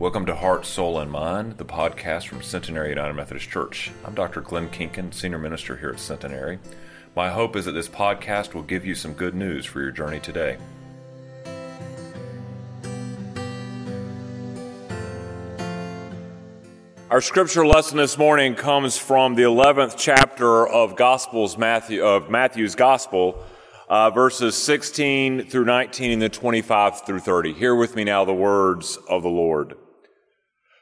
Welcome to Heart, Soul, and Mind, the podcast from Centenary United Methodist Church. I'm Dr. Glenn Kinkin, Senior Minister here at Centenary. My hope is that this podcast will give you some good news for your journey today. Our scripture lesson this morning comes from the 11th chapter of Gospels Matthew, of Matthew's Gospel, uh, verses 16 through 19 and then 25 through 30. Hear with me now the words of the Lord.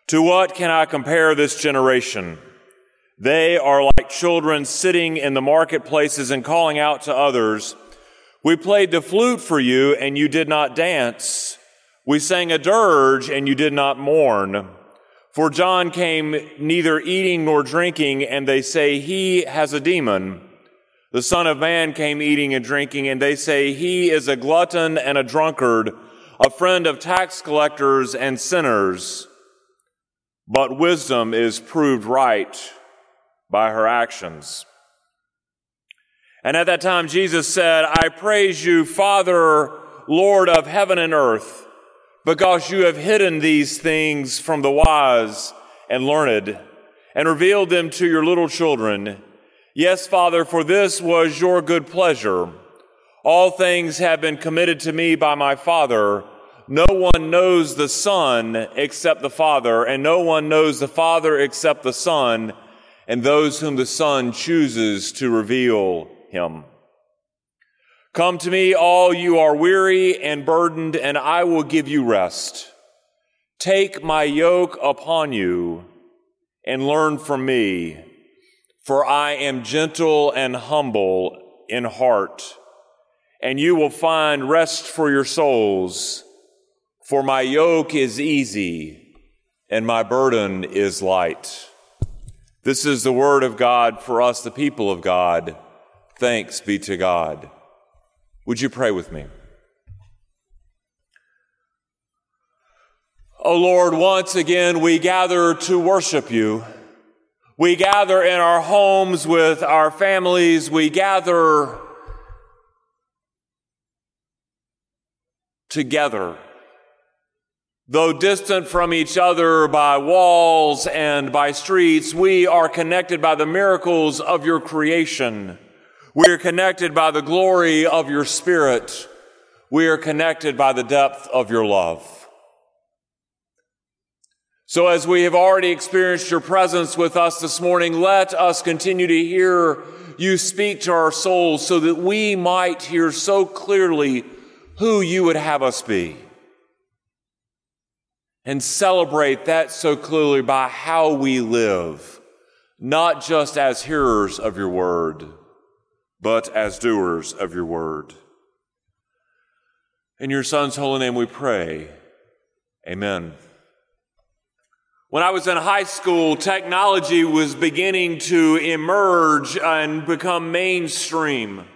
To what can I compare this generation? They are like children sitting in the marketplaces and calling out to others, We played the flute for you and you did not dance. We sang a dirge and you did not mourn. For John came neither eating nor drinking, and they say he has a demon. The Son of Man came eating and drinking, and they say he is a glutton and a drunkard, a friend of tax collectors and sinners. But wisdom is proved right by her actions. And at that time, Jesus said, I praise you, Father, Lord of heaven and earth, because you have hidden these things from the wise and learned and revealed them to your little children. Yes, Father, for this was your good pleasure. All things have been committed to me by my Father. No one knows the Son except the Father, and no one knows the Father except the Son, and those whom the Son chooses to reveal him. Come to me, all you are weary and burdened, and I will give you rest. Take my yoke upon you and learn from me, for I am gentle and humble in heart, and you will find rest for your souls. For my yoke is easy and my burden is light. This is the word of God for us, the people of God. Thanks be to God. Would you pray with me? Oh Lord, once again we gather to worship you. We gather in our homes with our families. We gather together Though distant from each other by walls and by streets, we are connected by the miracles of your creation. We are connected by the glory of your spirit. We are connected by the depth of your love. So as we have already experienced your presence with us this morning, let us continue to hear you speak to our souls so that we might hear so clearly who you would have us be and celebrate that so clearly by how we live, not just as hearers of your word, but as doers of your word. In your Son's holy name we pray. Amen. When I was in high school, technology was beginning to emerge and become mainstream.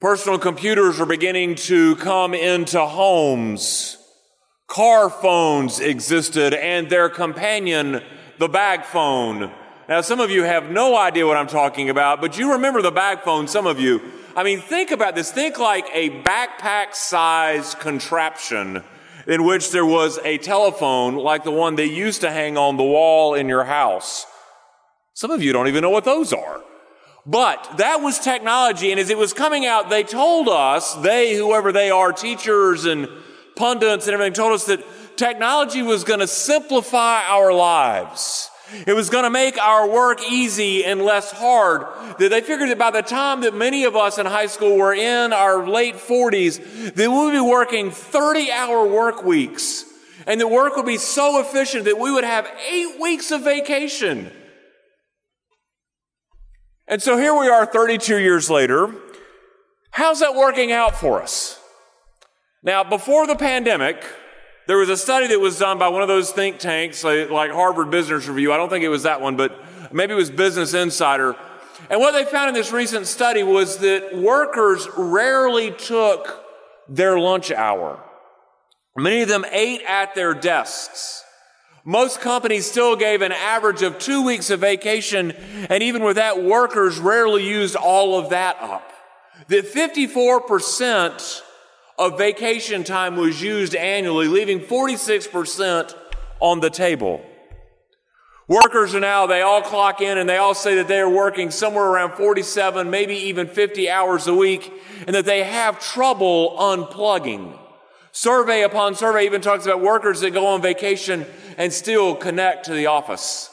Personal computers were beginning to come into homes. Car phones existed and their companion, the bag phone. Now, some of you have no idea what I'm talking about, but you remember the bag phone, some of you. I mean, think about this. Think like a backpack size contraption in which there was a telephone like the one they used to hang on the wall in your house. Some of you don't even know what those are. But that was technology, and as it was coming out, they told us, they, whoever they are, teachers and pundits and everything told us that technology was going to simplify our lives. It was going to make our work easy and less hard. That they figured that by the time that many of us in high school were in our late 40s, that we would be working 30 hour work weeks. And the work would be so efficient that we would have eight weeks of vacation. And so here we are 32 years later. How's that working out for us? Now, before the pandemic, there was a study that was done by one of those think tanks, like Harvard Business Review. I don't think it was that one, but maybe it was Business Insider. And what they found in this recent study was that workers rarely took their lunch hour. Many of them ate at their desks. Most companies still gave an average of two weeks of vacation, and even with that, workers rarely used all of that up. That 54% of vacation time was used annually, leaving 46% on the table. Workers are now, they all clock in and they all say that they are working somewhere around 47, maybe even 50 hours a week, and that they have trouble unplugging. Survey upon survey even talks about workers that go on vacation and still connect to the office.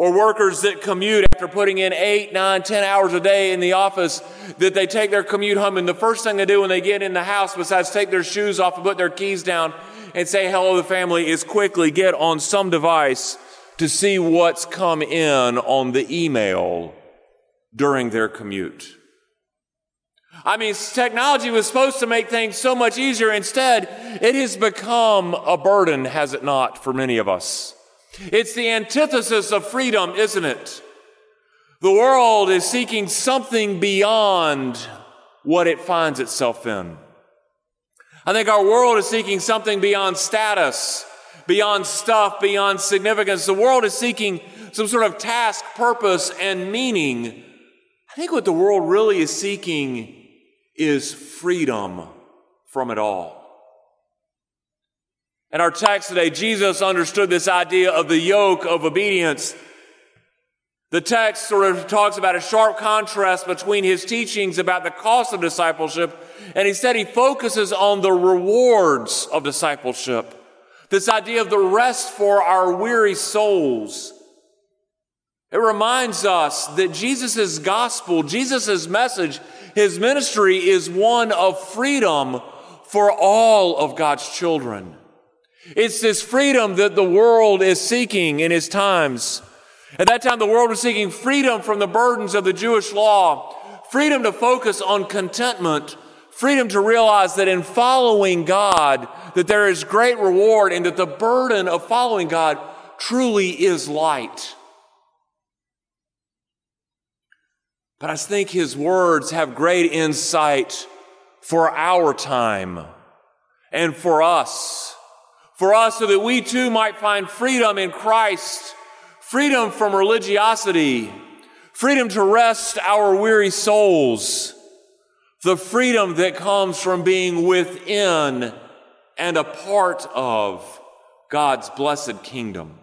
Or workers that commute after putting in eight, nine, ten hours a day in the office, that they take their commute home and the first thing they do when they get in the house, besides take their shoes off and put their keys down and say hello to the family, is quickly get on some device to see what's come in on the email during their commute. I mean, technology was supposed to make things so much easier. Instead, it has become a burden, has it not, for many of us? It's the antithesis of freedom, isn't it? The world is seeking something beyond what it finds itself in. I think our world is seeking something beyond status, beyond stuff, beyond significance. The world is seeking some sort of task, purpose, and meaning. I think what the world really is seeking is freedom from it all. In our text today, Jesus understood this idea of the yoke of obedience. The text sort of talks about a sharp contrast between his teachings about the cost of discipleship, and instead he focuses on the rewards of discipleship. This idea of the rest for our weary souls. It reminds us that Jesus' gospel, Jesus' message, his ministry is one of freedom for all of God's children. It's this freedom that the world is seeking in his times. At that time, the world was seeking freedom from the burdens of the Jewish law, freedom to focus on contentment, freedom to realize that in following God, that there is great reward and that the burden of following God truly is light. But I think his words have great insight for our time and for us. For us, so that we too might find freedom in Christ, freedom from religiosity, freedom to rest our weary souls, the freedom that comes from being within and a part of God's blessed kingdom.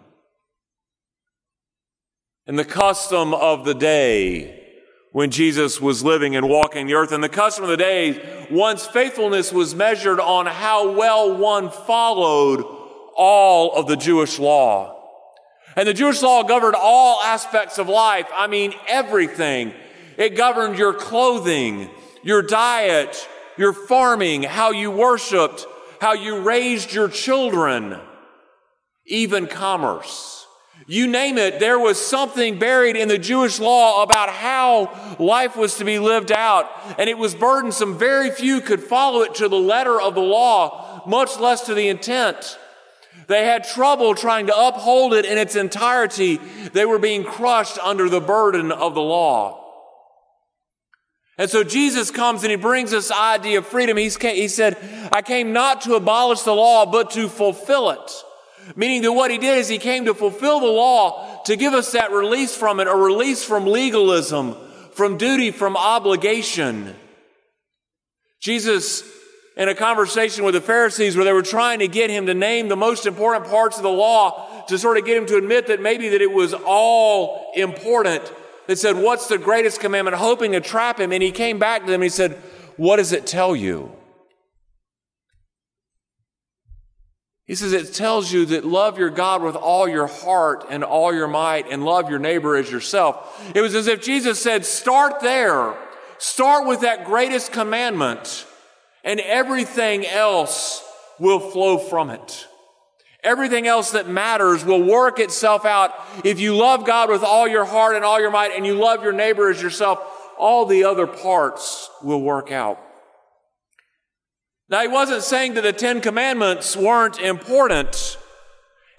And the custom of the day when Jesus was living and walking the earth. And the custom of the day, one's faithfulness was measured on how well one followed all of the Jewish law. And the Jewish law governed all aspects of life. I mean, everything. It governed your clothing, your diet, your farming, how you worshiped, how you raised your children, even commerce. You name it, there was something buried in the Jewish law about how life was to be lived out, and it was burdensome. Very few could follow it to the letter of the law, much less to the intent. They had trouble trying to uphold it in its entirety. They were being crushed under the burden of the law. And so Jesus comes and he brings this idea of freedom. He's, he said, I came not to abolish the law, but to fulfill it. Meaning that what he did is he came to fulfill the law to give us that release from it, a release from legalism, from duty, from obligation. Jesus, in a conversation with the Pharisees where they were trying to get him to name the most important parts of the law, to sort of get him to admit that maybe that it was all important, they said, What's the greatest commandment? hoping to trap him. And he came back to them and he said, What does it tell you? He says it tells you that love your God with all your heart and all your might and love your neighbor as yourself. It was as if Jesus said, start there. Start with that greatest commandment and everything else will flow from it. Everything else that matters will work itself out. If you love God with all your heart and all your might and you love your neighbor as yourself, all the other parts will work out. Now, he wasn't saying that the Ten Commandments weren't important.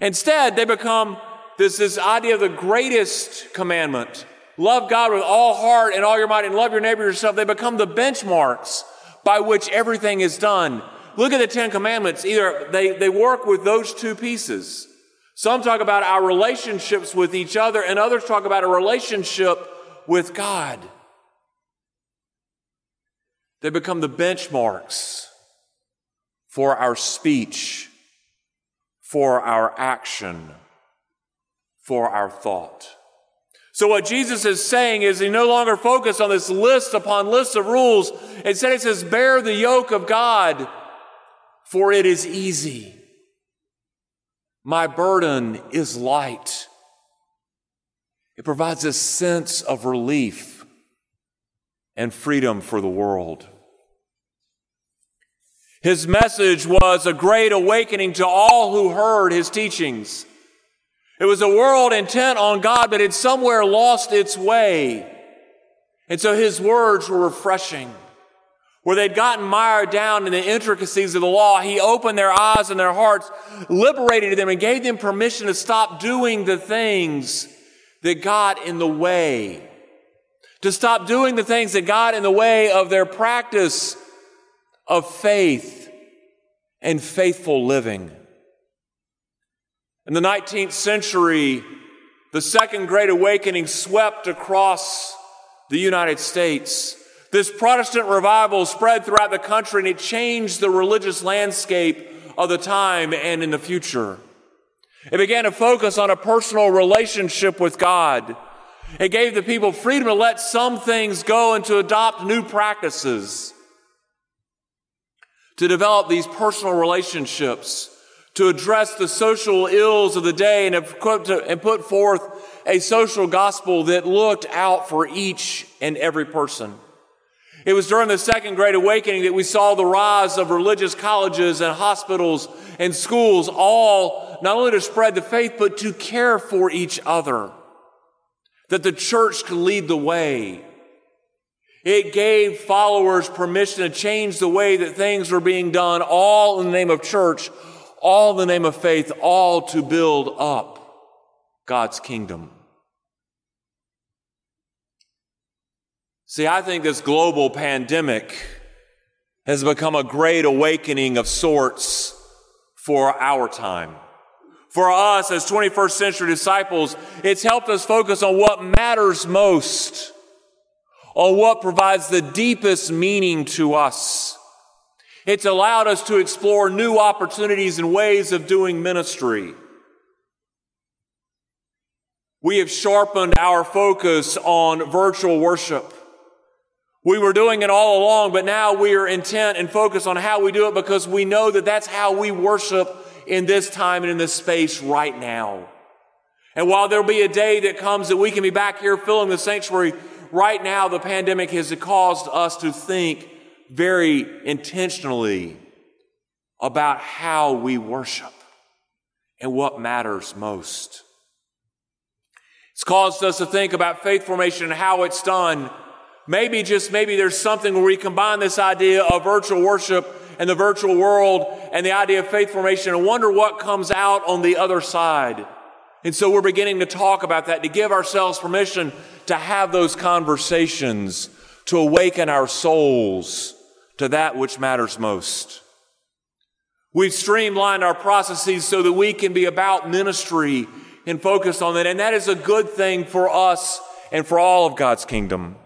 Instead, they become this, this idea of the greatest commandment. Love God with all heart and all your might and love your neighbor yourself. They become the benchmarks by which everything is done. Look at the Ten Commandments. Either they, they work with those two pieces. Some talk about our relationships with each other and others talk about a relationship with God. They become the benchmarks for our speech, for our action, for our thought. So what Jesus is saying is he no longer focused on this list upon list of rules. Instead, he says, bear the yoke of God, for it is easy. My burden is light. It provides a sense of relief and freedom for the world. His message was a great awakening to all who heard his teachings. It was a world intent on God, but had somewhere lost its way. And so his words were refreshing. Where they'd gotten mired down in the intricacies of the law, he opened their eyes and their hearts, liberated them, and gave them permission to stop doing the things that got in the way. To stop doing the things that got in the way of their practice of faith and faithful living. In the 19th century, the Second Great Awakening swept across the United States. This Protestant revival spread throughout the country and it changed the religious landscape of the time and in the future. It began to focus on a personal relationship with God. It gave the people freedom to let some things go and to adopt new practices to develop these personal relationships, to address the social ills of the day and, and put forth a social gospel that looked out for each and every person. It was during the Second Great Awakening that we saw the rise of religious colleges and hospitals and schools, all not only to spread the faith, but to care for each other. That the church could lead the way it gave followers permission to change the way that things were being done, all in the name of church, all in the name of faith, all to build up God's kingdom. See, I think this global pandemic has become a great awakening of sorts for our time. For us as 21st century disciples, it's helped us focus on what matters most on what provides the deepest meaning to us. It's allowed us to explore new opportunities and ways of doing ministry. We have sharpened our focus on virtual worship. We were doing it all along, but now we are intent and focused on how we do it because we know that that's how we worship in this time and in this space right now. And while there'll be a day that comes that we can be back here filling the sanctuary right now the pandemic has caused us to think very intentionally about how we worship and what matters most. It's caused us to think about faith formation and how it's done. Maybe just maybe there's something where we combine this idea of virtual worship and the virtual world and the idea of faith formation and wonder what comes out on the other side. And so we're beginning to talk about that, to give ourselves permission to have those conversations, to awaken our souls to that which matters most. We've streamlined our processes so that we can be about ministry and focused on that. And that is a good thing for us and for all of God's kingdom.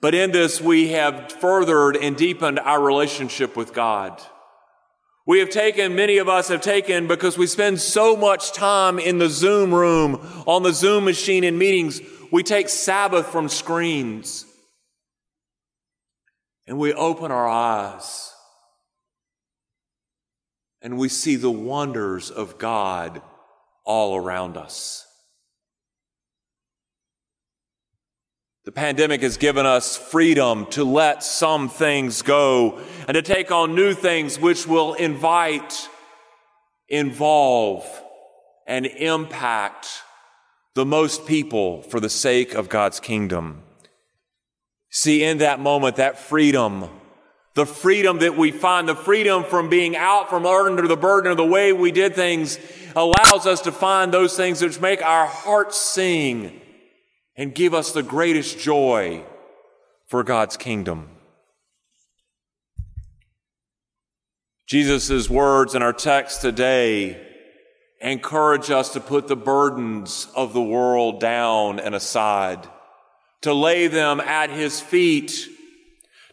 But in this, we have furthered and deepened our relationship with God. We have taken, many of us have taken, because we spend so much time in the Zoom room, on the Zoom machine in meetings, we take Sabbath from screens. And we open our eyes. And we see the wonders of God all around us. The pandemic has given us freedom to let some things go and to take on new things which will invite, involve, and impact the most people for the sake of God's kingdom. See, in that moment, that freedom, the freedom that we find, the freedom from being out from under the burden of the way we did things allows us to find those things which make our hearts sing and give us the greatest joy for God's kingdom. Jesus' words in our text today encourage us to put the burdens of the world down and aside, to lay them at His feet,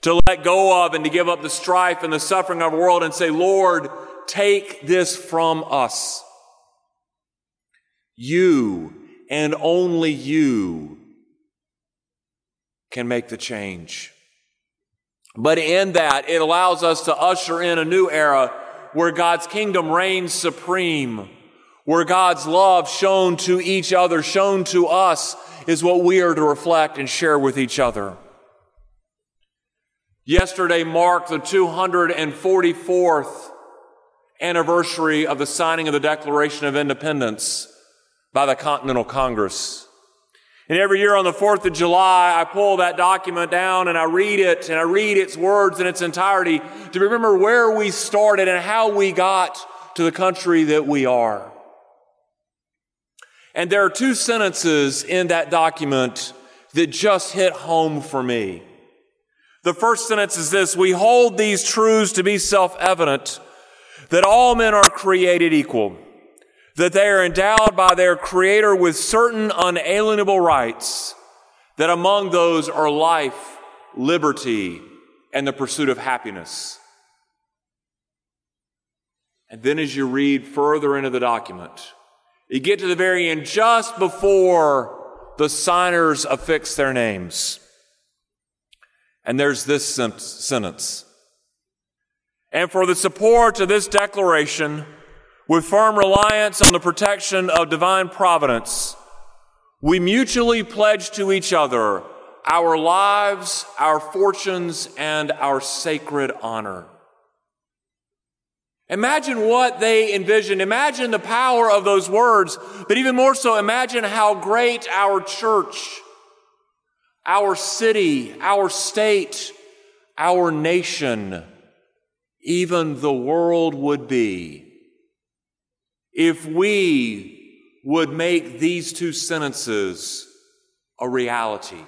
to let go of and to give up the strife and the suffering of our world and say, Lord, take this from us. You and only you can make the change. But in that, it allows us to usher in a new era where God's kingdom reigns supreme, where God's love shown to each other, shown to us, is what we are to reflect and share with each other. Yesterday marked the 244th anniversary of the signing of the Declaration of Independence by the Continental Congress. And every year on the 4th of July, I pull that document down and I read it and I read its words in its entirety to remember where we started and how we got to the country that we are. And there are two sentences in that document that just hit home for me. The first sentence is this, we hold these truths to be self-evident that all men are created equal that they are endowed by their Creator with certain unalienable rights, that among those are life, liberty, and the pursuit of happiness. And then as you read further into the document, you get to the very end just before the signers affix their names. And there's this sentence. And for the support of this declaration, with firm reliance on the protection of divine providence, we mutually pledge to each other our lives, our fortunes, and our sacred honor. Imagine what they envisioned. Imagine the power of those words, but even more so, imagine how great our church, our city, our state, our nation, even the world would be if we would make these two sentences a reality.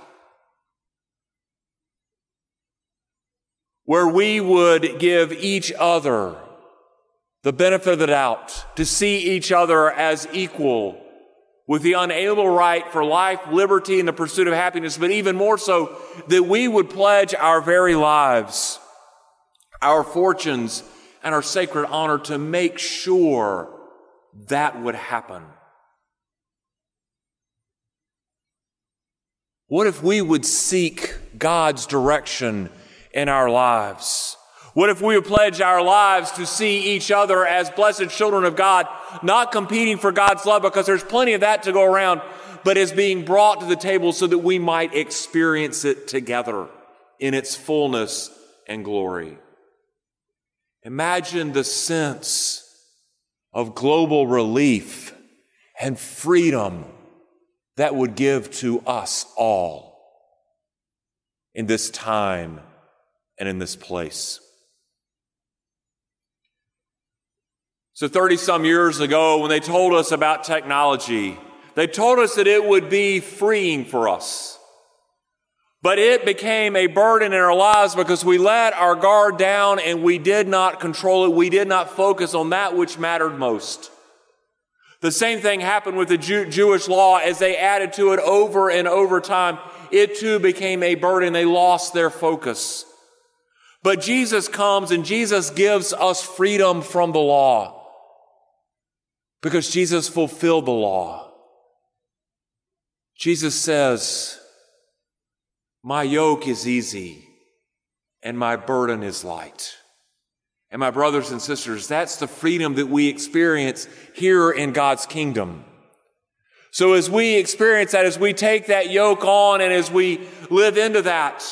Where we would give each other the benefit of the doubt, to see each other as equal with the unalienable right for life, liberty, and the pursuit of happiness, but even more so, that we would pledge our very lives, our fortunes, and our sacred honor to make sure that would happen? What if we would seek God's direction in our lives? What if we would pledge our lives to see each other as blessed children of God, not competing for God's love because there's plenty of that to go around, but as being brought to the table so that we might experience it together in its fullness and glory? Imagine the sense of global relief and freedom that would give to us all in this time and in this place. So 30 some years ago, when they told us about technology, they told us that it would be freeing for us. But it became a burden in our lives because we let our guard down and we did not control it. We did not focus on that which mattered most. The same thing happened with the Jew- Jewish law as they added to it over and over time. It too became a burden. They lost their focus. But Jesus comes and Jesus gives us freedom from the law because Jesus fulfilled the law. Jesus says, my yoke is easy and my burden is light. And my brothers and sisters, that's the freedom that we experience here in God's kingdom. So as we experience that, as we take that yoke on and as we live into that,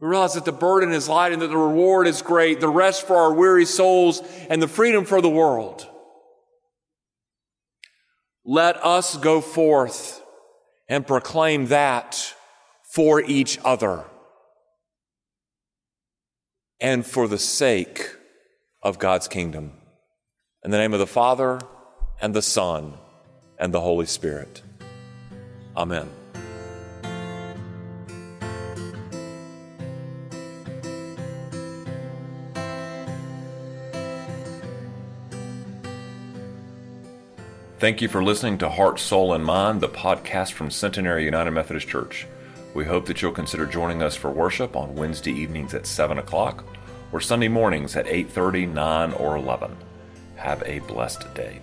we realize that the burden is light and that the reward is great, the rest for our weary souls and the freedom for the world. Let us go forth and proclaim that for each other and for the sake of God's kingdom. In the name of the Father and the Son and the Holy Spirit. Amen. Thank you for listening to Heart, Soul, and Mind, the podcast from Centenary United Methodist Church. We hope that you'll consider joining us for worship on Wednesday evenings at 7 o'clock or Sunday mornings at 8:30, 9, or 11. Have a blessed day.